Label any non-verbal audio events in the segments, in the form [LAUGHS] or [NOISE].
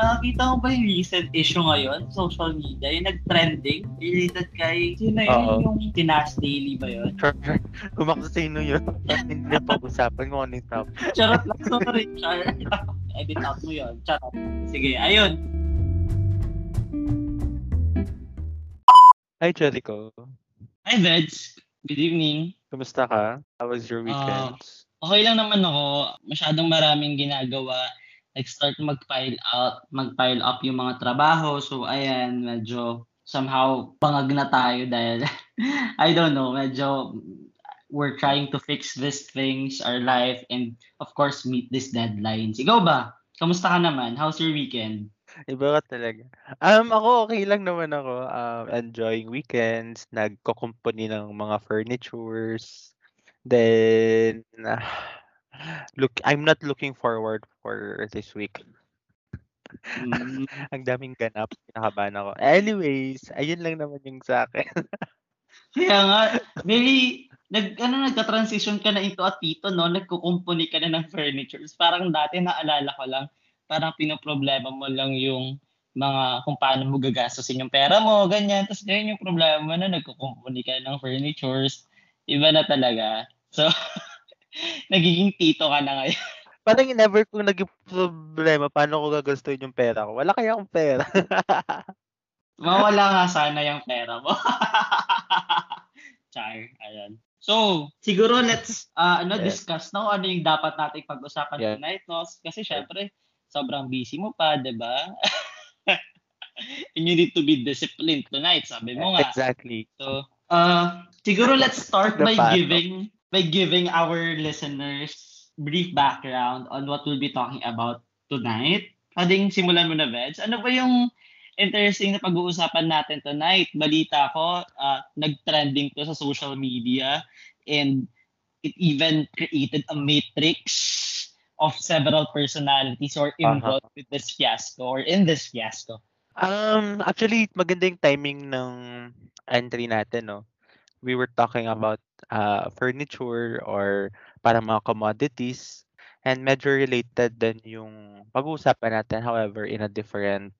nakakita mo ba yung recent issue ngayon, social media, yung nag-trending related kay, sino yun, Oo. yung Tinas Daily ba yun? Kung sino yun, hindi na pag-usapan kung ano yung topic. Charot lang, sorry, Char. Edit out mo yun, charot. Sige, ayun. Hi, Jericho. Hi, Veds. Good evening. Kumusta ka? How was your weekend? Okay lang naman ako. Masyadong maraming ginagawa. Nag-start mag-file out, mag-file up yung mga trabaho. So, ayan, medyo somehow bangag na tayo dahil [LAUGHS] I don't know, medyo we're trying to fix these things, our life, and of course, meet these deadlines. Ikaw ba? Kamusta ka naman? How's your weekend? Iba ka talaga. Um, ako okay lang naman ako. Um, enjoying weekends, nagko-company ng mga furnitures. Then, ah, look, I'm not looking forward for this week. Mm, [LAUGHS] Ang daming ganap, kinakabahan ako. Anyways, ayun lang naman yung sa akin. [LAUGHS] Kaya nga, very, nag, ano, nagka-transition ka na into a tito, no? Nagkukumpuni ka na ng furnitures. Parang dati, naalala ko lang, parang pinoproblema mo lang yung mga kung paano mo gagastusin yung pera mo, ganyan. Tapos ngayon yung problema mo na nagkukumpuni ka ng furnitures. Iba na talaga. So, [LAUGHS] [LAUGHS] nagiging tito ka na ngayon. [LAUGHS] Parang never ko naging problema paano ko gagastuin yung pera ko. Wala kaya akong pera. [LAUGHS] Mawala nga sana yung pera mo. Char, ayan. So, siguro let's uh, ano Yeah. discuss no ano yung dapat nating pag-usapan Yeah. tonight no kasi syempre sobrang busy mo pa, 'di ba? And you need to be disciplined tonight, sabi mo nga. exactly. So, uh, siguro let's start by giving by giving our listeners brief background on what we'll be talking about tonight. Pwedeng simulan mo na, Veds. Ano ba yung interesting na pag-uusapan natin tonight? Balita ko, uh, nag-trending to sa social media and it even created a matrix of several personalities who are involved with this fiasco or in this fiasco. Um, actually, maganda yung timing ng entry natin, no? We were talking about uh, furniture or parang mga commodities and medyo related din yung pag-uusapan natin, however, in a different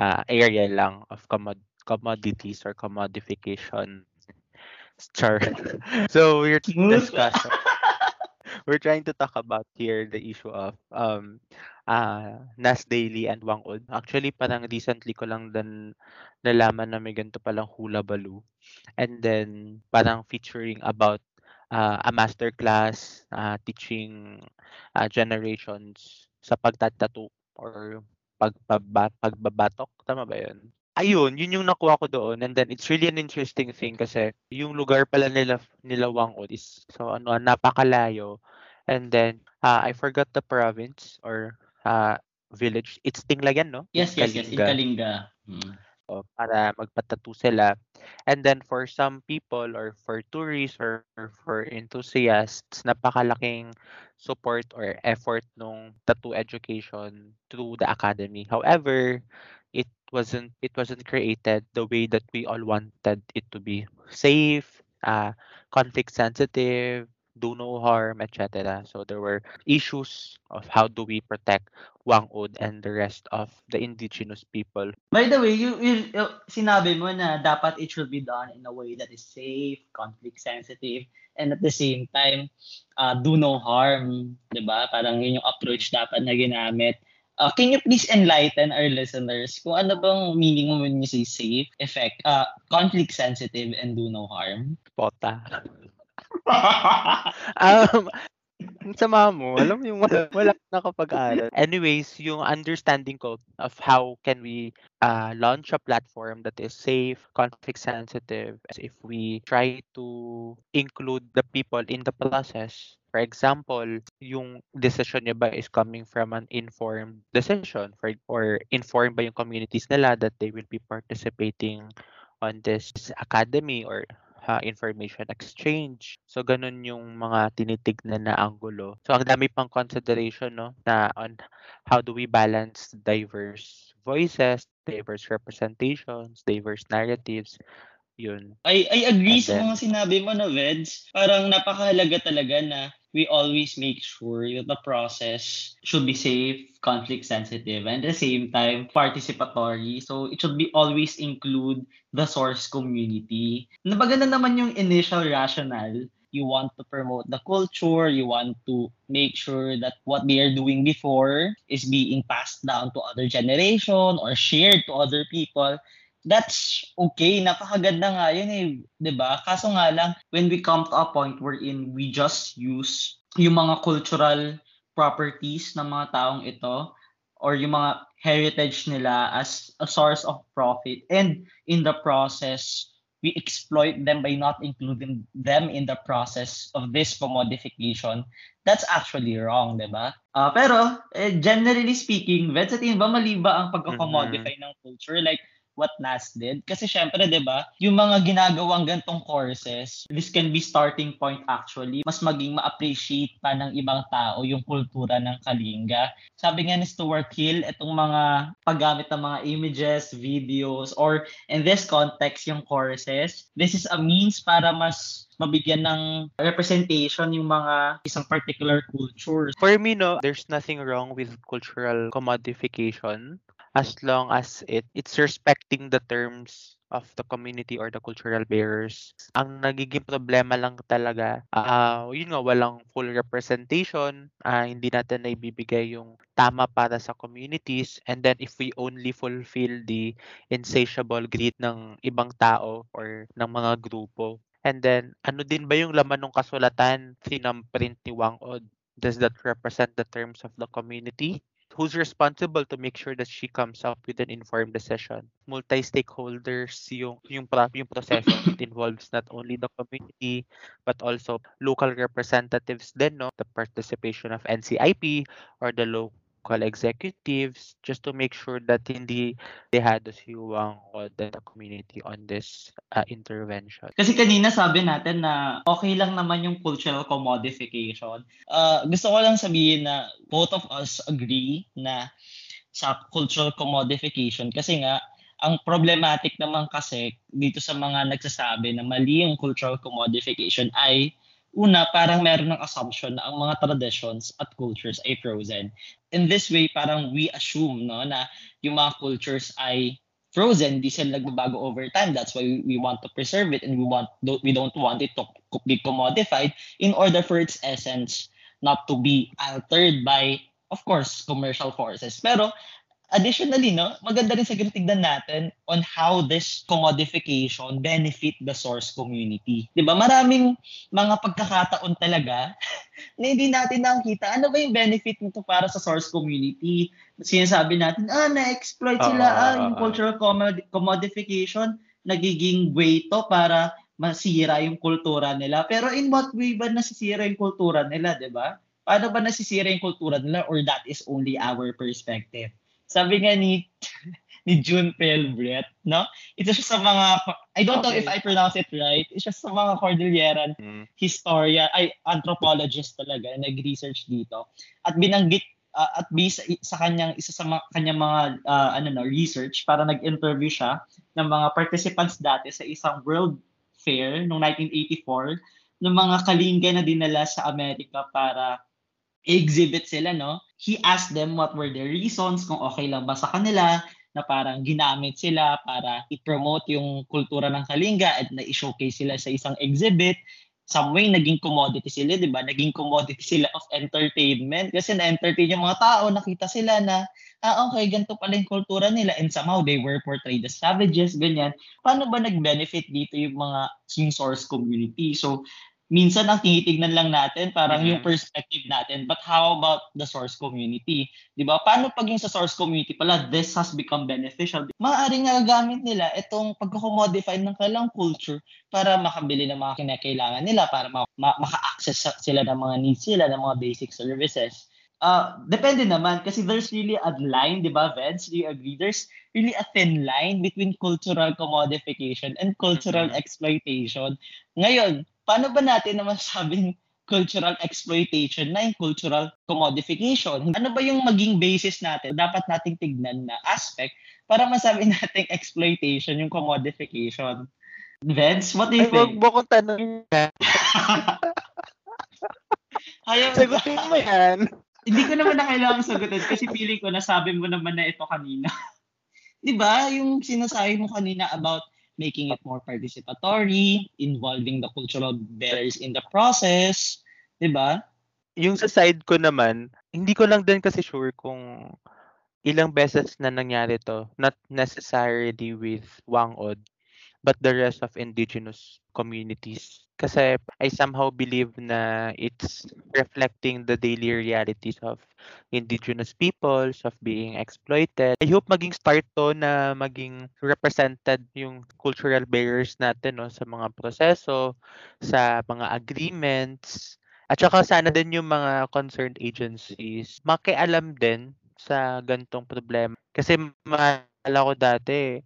uh, area lang of commod- commodities or commodification. Char. [LAUGHS] so, we're discussing we're trying to talk about here the issue of um uh Nas Daily and Wang Ud. Actually, parang recently ko lang din nalaman na may ganito palang hula baloo. And then parang featuring about uh, a master class uh, teaching uh, generations sa pagtatato or pagpaba, pagbabatok. Tama ba yun? Ayun, yun yung nakuha ko doon. And then it's really an interesting thing kasi yung lugar pala nila, nila Wang Ud is so ano, napakalayo. And then uh, I forgot the province or uh, village. It's Tinglayan, no? Yes, yes, yes. Kalinga. Ikalinga. Hmm. o, para magpatattoo sila. And then for some people or for tourists or, or for enthusiasts, napakalaking support or effort nung tattoo education through the academy. However, it wasn't it wasn't created the way that we all wanted it to be. Safe, uh, conflict sensitive, do no harm, etc. So there were issues of how do we protect Wang Ud and the rest of the indigenous people By the way, you, you, you- sinabi mo na dapat it should be done in a way that is safe, conflict sensitive, and at the same time, uh, do no harm. 'di ba? Parang yun yung approach dapat na ginamit. Uh, can you please enlighten our listeners kung ano bang meaning mo when you say safe, effect, uh, conflict sensitive, and do no harm? Pota. [LAUGHS] [LAUGHS] um, ang sama mo, alam mo yung wala, wala ka nakapag-aral. Anyways, yung understanding ko of how can we uh, launch a platform that is safe, conflict sensitive, if we try to include the people in the process. For example, yung decision niya ba is coming from an informed decision for, or informed ba yung communities nila that they will be participating on this academy or uh, information exchange. So ganun yung mga tinitignan na anggulo. So ang dami pang consideration no na on how do we balance diverse voices, diverse representations, diverse narratives. Yun. I, I agree And sa mga sinabi mo na, Veds. Parang napakahalaga talaga na we always make sure that the process should be safe, conflict sensitive, and at the same time participatory. So it should be always include the source community. Nabaganda naman yung initial rationale you want to promote the culture, you want to make sure that what they are doing before is being passed down to other generation or shared to other people. That's okay, napakaganda nga yun eh, 'di ba? Kaso nga lang when we come to a point wherein we just use yung mga cultural properties ng mga taong ito or yung mga heritage nila as a source of profit and in the process we exploit them by not including them in the process of this commodification, that's actually wrong, di ba? Uh, pero, eh, generally speaking, Vet, sa tingin ba mali ba ang pagkakommodify mm-hmm. ng culture? Like, what Nas did. Kasi syempre, di ba, yung mga ginagawang gantong courses, this can be starting point actually. Mas maging ma-appreciate pa ng ibang tao yung kultura ng Kalinga. Sabi nga ni Stuart Hill, itong mga paggamit ng mga images, videos, or in this context, yung courses, this is a means para mas mabigyan ng representation yung mga isang particular culture. For me, no, there's nothing wrong with cultural commodification as long as it it's respecting the terms of the community or the cultural bearers. Ang nagiging problema lang talaga, uh, yun nga, walang full representation, uh, hindi natin na ibibigay yung tama para sa communities, and then if we only fulfill the insatiable greed ng ibang tao or ng mga grupo, and then ano din ba yung laman ng kasulatan, sinamprint ni Wang Od? Does that represent the terms of the community? Who's responsible to make sure that she comes up with an informed decision. Multi-stakeholders yung yung, yung proseso. [CLEARS THROAT] It involves not only the community but also local representatives then no the participation of NCIP or the local local executives just to make sure that hindi they had siwang o the community on this uh, intervention. Kasi kanina sabi natin na okay lang naman yung cultural commodification. Uh, gusto ko lang sabihin na both of us agree na sa cultural commodification kasi nga ang problematic naman kasi dito sa mga nagsasabi na mali yung cultural commodification ay una, parang meron ng assumption na ang mga traditions at cultures ay frozen. In this way, parang we assume no, na yung mga cultures ay frozen, di sila nagbabago over time. That's why we, want to preserve it and we want we don't want it to be commodified in order for its essence not to be altered by of course commercial forces. Pero Additionally, no, maganda rin siguro tignan natin on how this commodification benefit the source community. 'Di ba? Maraming mga pagkakataon talaga [LAUGHS] na hindi natin nakikita ano ba yung benefit nito para sa source community. Sinasabi natin, ah, na-exploit sila, uh, ah, yung cultural commod- commodification, nagiging way to para masira yung kultura nila. Pero in what way ba nasisira yung kultura nila, 'di ba? Paano ba nasisira yung kultura nila or that is only our perspective? Sabi nga ni [LAUGHS] ni June Pelbret, no? Ito siya sa mga, I don't okay. know if I pronounce it right, It's just sa mga Cordilleran mm. historian, ay anthropologist talaga, nag-research dito. At binanggit, uh, at based sa kanyang, isa sa mga, kanyang mga, uh, ano no, research, para nag-interview siya ng mga participants dati sa isang World Fair noong 1984, ng mga kalinga na dinala sa Amerika para exhibit sila, no? He asked them what were their reasons, kung okay lang ba sa kanila, na parang ginamit sila para i-promote yung kultura ng Kalinga at na i-showcase sila sa isang exhibit. Some way, naging commodity sila, di ba? Naging commodity sila of entertainment. Kasi na-entertain yung mga tao, nakita sila na, ah, okay, ganito pala yung kultura nila. And somehow, they were portrayed as savages, ganyan. Paano ba nag-benefit dito yung mga yung source community? So, minsan ang tinitignan lang natin parang mm-hmm. yung perspective natin but how about the source community 'di ba paano pag yung sa source community pala this has become beneficial maaaring nagagamit nila itong pagko-commodify ng kailang culture para makabili ng mga kinakailangan nila para ma- ma- maka-access sila ng mga needs sila ng mga basic services uh, depende naman kasi there's really a line, di ba, Veds? Do you agree? There's really a thin line between cultural commodification and cultural mm-hmm. exploitation. Ngayon, paano ba natin na masabing [LAUGHS] cultural exploitation na yung cultural commodification? Ano ba yung maging basis natin? Dapat nating tignan na aspect para masabi [LAUGHS] nating exploitation yung commodification. Vince, what do you Ay, think? Huwag mo kong tanongin [LAUGHS] Ayaw, Sagutin mo yan. hindi ko naman na kailangang sagutin kasi feeling ko nasabi mo naman na ito kanina. 'Di ba? Yung sinasabi mo kanina about making it more participatory, involving the cultural bearers in the process, 'di ba? Yung sa side ko naman, hindi ko lang din kasi sure kung ilang beses na nangyari to, not necessarily with Wangod, but the rest of indigenous communities. Kasi I somehow believe na it's reflecting the daily realities of indigenous peoples, of being exploited. I hope maging start to na maging represented yung cultural barriers natin no, sa mga proseso, sa mga agreements, at saka sana din yung mga concerned agencies makialam din sa gantong problema. Kasi maalala ko dati,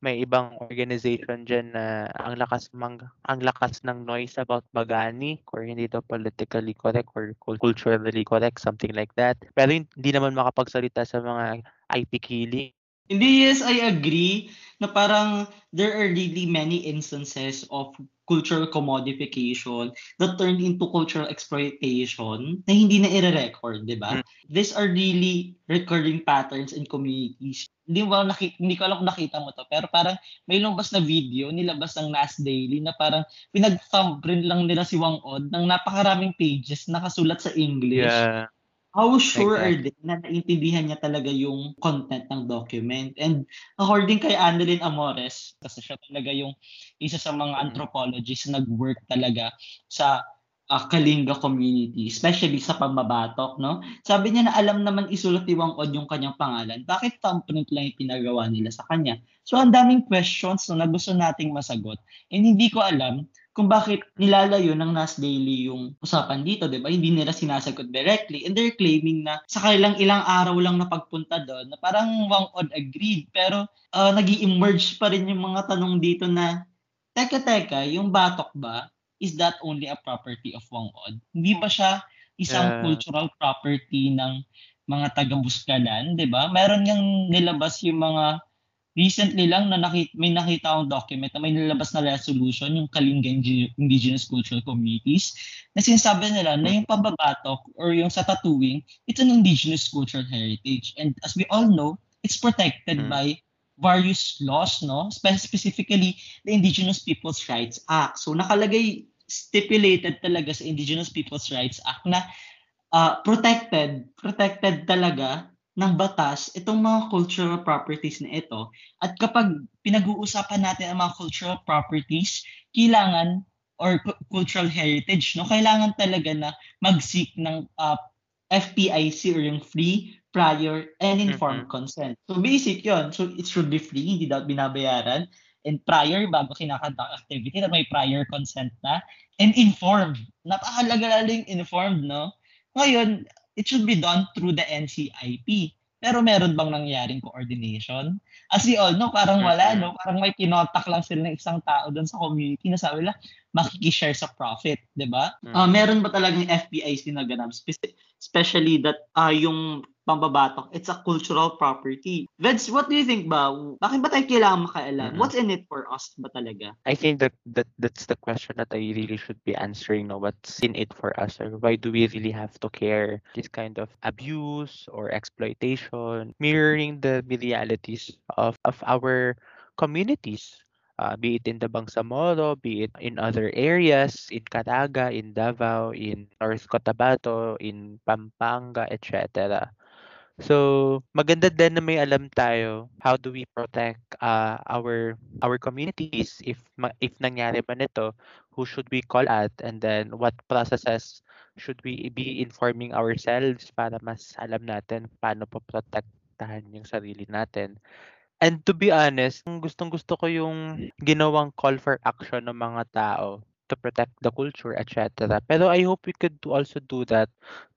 may ibang organization dyan na ang lakas mang, ang lakas ng noise about Bagani or hindi to politically correct or culturally correct, something like that. Pero hindi naman makapagsalita sa mga IP killing. Hindi, yes, I agree na parang there are really many instances of cultural commodification that turned into cultural exploitation na hindi na i-record, di ba? Mm. These are really recurring patterns in communities. Hindi, ba nakita, hindi ko alam kung nakita mo to, pero parang may lumabas na video, nilabas ng Nas Daily na parang pinag-thumbprint lang nila si Wang Od ng napakaraming pages nakasulat sa English. Yeah. How sure are Exactly. they na naintindihan niya talaga yung content ng document? And according kay Annalyn Amores, kasi siya talaga yung isa sa mga Mm. anthropologists na nag-work talaga sa ah, Kalinga community, especially sa pambabatok, no? Sabi niya na alam naman isulat ni Wang Od yung kanyang pangalan. Bakit thumbprint lang yung pinagawa nila sa kanya? So, ang daming questions no, na gusto nating masagot. And hindi ko alam kung bakit nilalayo ng Nas Daily yung usapan dito, di ba? Hindi nila sinasagot directly. And they're claiming na sa kanilang ilang araw lang na pagpunta doon, na parang Wang Od agreed. Pero uh, nag emerge pa rin yung mga tanong dito na, teka, teka, yung batok ba, is that only a property of Wang Od? Hindi ba siya isang Yeah. cultural property ng mga taga-Buskalan, di ba? Meron niyang nilabas yung mga recently lang na nakita, may nakita akong document na may nilabas na resolution yung Kalinga Indi- Indigenous Cultural Communities na sinasabi nila na yung pambabatok or yung sa tattooing, it's an indigenous cultural heritage. And as we all know, it's protected Mm. by various laws, no? Spe- Specifically, the Indigenous Peoples' Rights Act. So nakalagay, stipulated talaga sa Indigenous Peoples' Rights Act na uh, protected, protected talaga ng batas itong mga cultural properties na ito. At kapag pinag-uusapan natin ang mga cultural properties, kailangan or cu- cultural heritage, no? Kailangan talaga na mag-seek ng uh, FPIC or yung free, prior, and informed consent. So basic yon So it should be free, hindi dapat binabayaran. And prior, bago kinakanta activity, na may prior consent na. And informed. Napakahalaga lalo yung informed, no? Ngayon, it should be done through the NCIP. Pero meron bang nangyaring coordination? As we all know, parang wala, no? Parang may kinotak lang sila ng isang tao doon sa community na sabi nila, makikishare sa profit, di ba? Mhm. Ah, meron ba talagang FPIC na ganap? Spe- especially that ah yung pambabatok, it's a cultural property. Veds, what do you think ba? Bakit ba tayo kailangan makailan? Mhm. What's in it for us ba talaga? I think that, that that's the question that I really should be answering now. What's in it for us, or why do we really have to care? This kind of abuse or exploitation, mirroring the realities of, of our communities. Uh, be it in the Bangsamoro, be it in other areas, in Caraga, in Davao, in North Cotabato, in Pampanga, etc. So, maganda din na may alam tayo how do we protect uh, our our communities if if nangyari man ito, who should we call at and then what processes should we be informing ourselves para mas alam natin paano po protektahan yung sarili natin. And to be honest, gustong gusto ko yung ginawang call for action ng mga tao to protect the culture, etc. Pero I hope we could also do that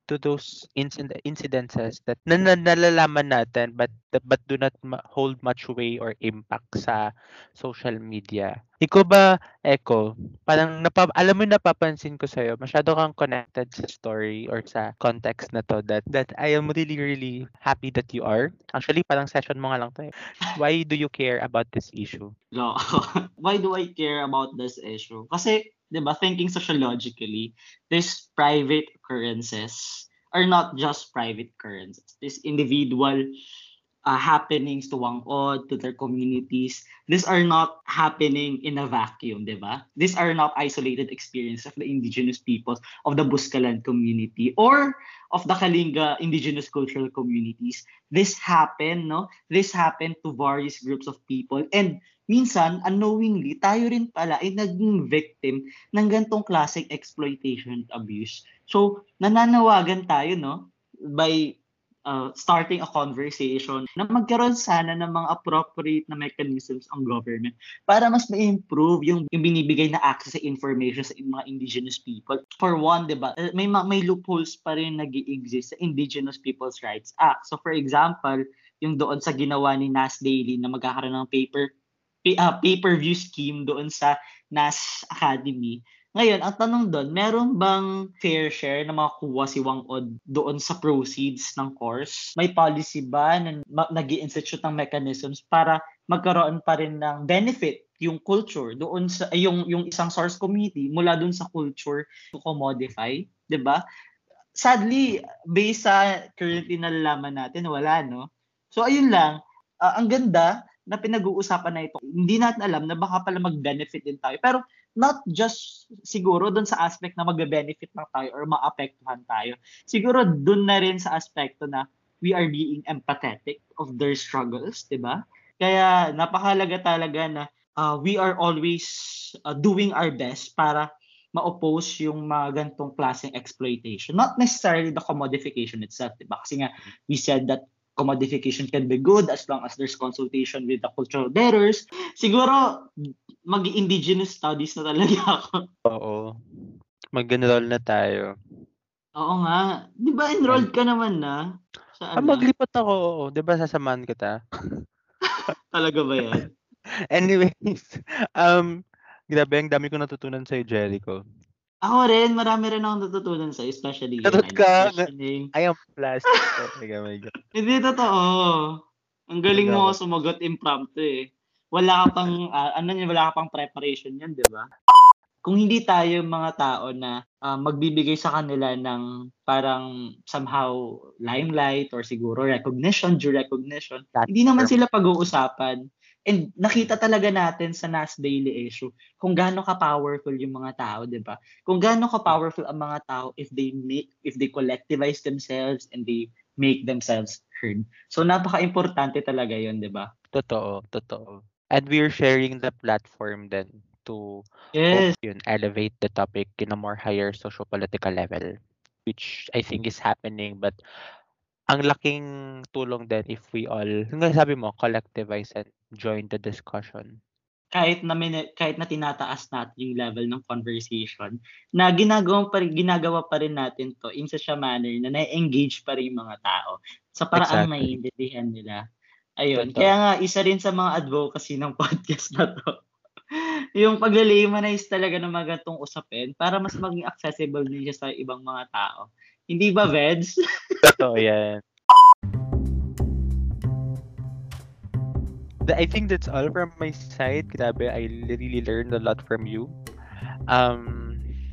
to those incid- incidences that na, na- nalalaman natin but but do not hold much weight or impact sa social media. Ikaw ba, Echo, parang napa, alam mo napapansin ko sa'yo, masyado kang connected sa story or sa context na to that, that I am really, really happy that you are. Actually, parang session mo nga lang to eh. Why do you care about this issue? No. [LAUGHS] Why do I care about this issue? Kasi, di ba, thinking sociologically, these private occurrences are not just private occurrences. These individual uh, happenings to Wangod, to their communities. These are not happening in a vacuum, di ba? These are not isolated experiences of the indigenous peoples of the Buskalan community or of the Kalinga indigenous cultural communities. This happened, no? This happened to various groups of people and minsan, unknowingly, tayo rin pala ay naging victim ng gantong classic exploitation abuse. So, nananawagan tayo, no? By uh, starting a conversation na magkaroon sana ng mga appropriate na mechanisms ang government para mas ma-improve yung, yung binibigay na access sa information sa mga indigenous people. For one, di ba, may, may loopholes pa rin nag exist sa Indigenous People's Rights Act. So for example, yung doon sa ginawa ni Nas Daily na magkakaroon ng paper uh, pay-per-view scheme doon sa NAS Academy ngayon, ang tanong doon, meron bang fair share na makukuha si Wang Od doon sa proceeds ng course? May policy ba na nag institute ng mechanisms para magkaroon pa rin ng benefit yung culture doon sa yung yung isang source community mula doon sa culture to commodify, 'di ba? Sadly, based sa currently nalalaman natin, wala no. So ayun lang, uh, ang ganda na pinag-uusapan na ito. Hindi natin alam na baka pala mag-benefit din tayo. Pero not just siguro doon sa aspect na magbe-benefit lang tayo or maapektuhan tayo. Siguro doon na rin sa aspekto na we are being empathetic of their struggles, 'di ba? Kaya napakalaga talaga na uh, we are always uh, doing our best para ma-oppose yung mga gantong klaseng exploitation. Not necessarily the commodification itself, di ba? Kasi nga, we said that commodification can be good as long as there's consultation with the cultural bearers. Siguro, mag-indigenous studies na talaga [LAUGHS] ako. Oo. Mag-enroll na tayo. Oo nga. Di ba enrolled ka naman na? Sa ah, ano? maglipat ako. Oo. Di ba sasamahan kita? [LAUGHS] talaga ba yan? [LAUGHS] Anyways, um, grabe, ang dami ko natutunan sa'yo, Jericho. Ako rin, marami rin akong natutunan sa'yo, especially Katut ka, I am plastic. oh my God. Hindi, totoo. Ang galing mo sumagot impromptu eh wala ka pang uh, ano yun, wala ka pang preparation yan, 'di ba? Kung hindi tayo mga tao na uh, magbibigay sa kanila ng parang somehow limelight or siguro recognition, due recognition, That's hindi naman sila pag-uusapan. And nakita talaga natin sa NAS Daily Issue kung gaano ka-powerful yung mga tao, 'di ba? Kung gaano ka-powerful ang mga tao if they make if they collectivize themselves and they make themselves heard. So napaka-importante talaga 'yon, 'di ba? Totoo, totoo. And we're sharing the platform then to yes. yun, elevate the topic in a more higher socio-political level, which I think is happening. But ang laking tulong din if we all, nga sabi mo, collectivize and join the discussion. Kahit na min- kahit na tinataas natin yung level ng conversation, na ginagawa pa rin, ginagawa pa rin natin to in such a manner na na-engage pa rin yung mga tao sa paraan exactly. maintindihan nila. Ayun. Kaya nga, isa rin sa mga advocacy ng [LAUGHS] podcast na to. yung pagle-laymanize talaga ng mga gantong usapin para mas maging accessible din siya sa ibang mga tao. Hindi ba, Veds? [LAUGHS] Totoo yan. I think that's all from my side. Grabe, I really learned a lot from you. Um,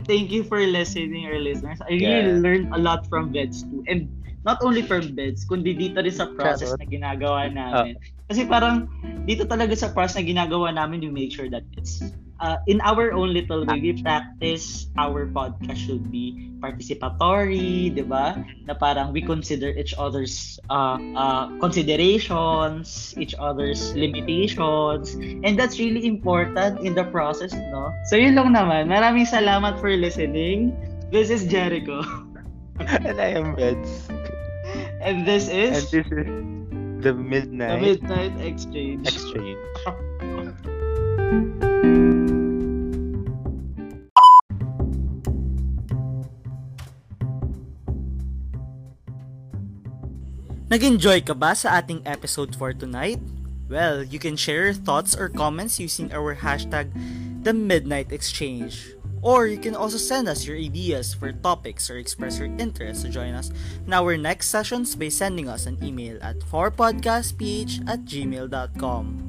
Thank you for listening, our listeners. I really yeah. learned a lot from Veds too. And not only from beds, kundi dito rin sa process na ginagawa namin. Oh. Kasi parang dito talaga sa process na ginagawa namin, we make sure that it's uh, in our own little way, we practice our podcast should be participatory, di ba? Na parang we consider each other's uh, uh, considerations, each other's limitations, and that's really important in the process, no? So yun lang naman. Maraming salamat for listening. This is Jericho. [LAUGHS] and I am Reds. And this is? And this is the Midnight, the midnight Exchange. Exchange. [LAUGHS] Nag-enjoy ka ba sa ating episode for tonight? Well, you can share your thoughts or comments using our hashtag The Midnight Exchange. Or you can also send us your ideas for topics or express your interest to join us in our next sessions by sending us an email at 4podcastph at gmail.com.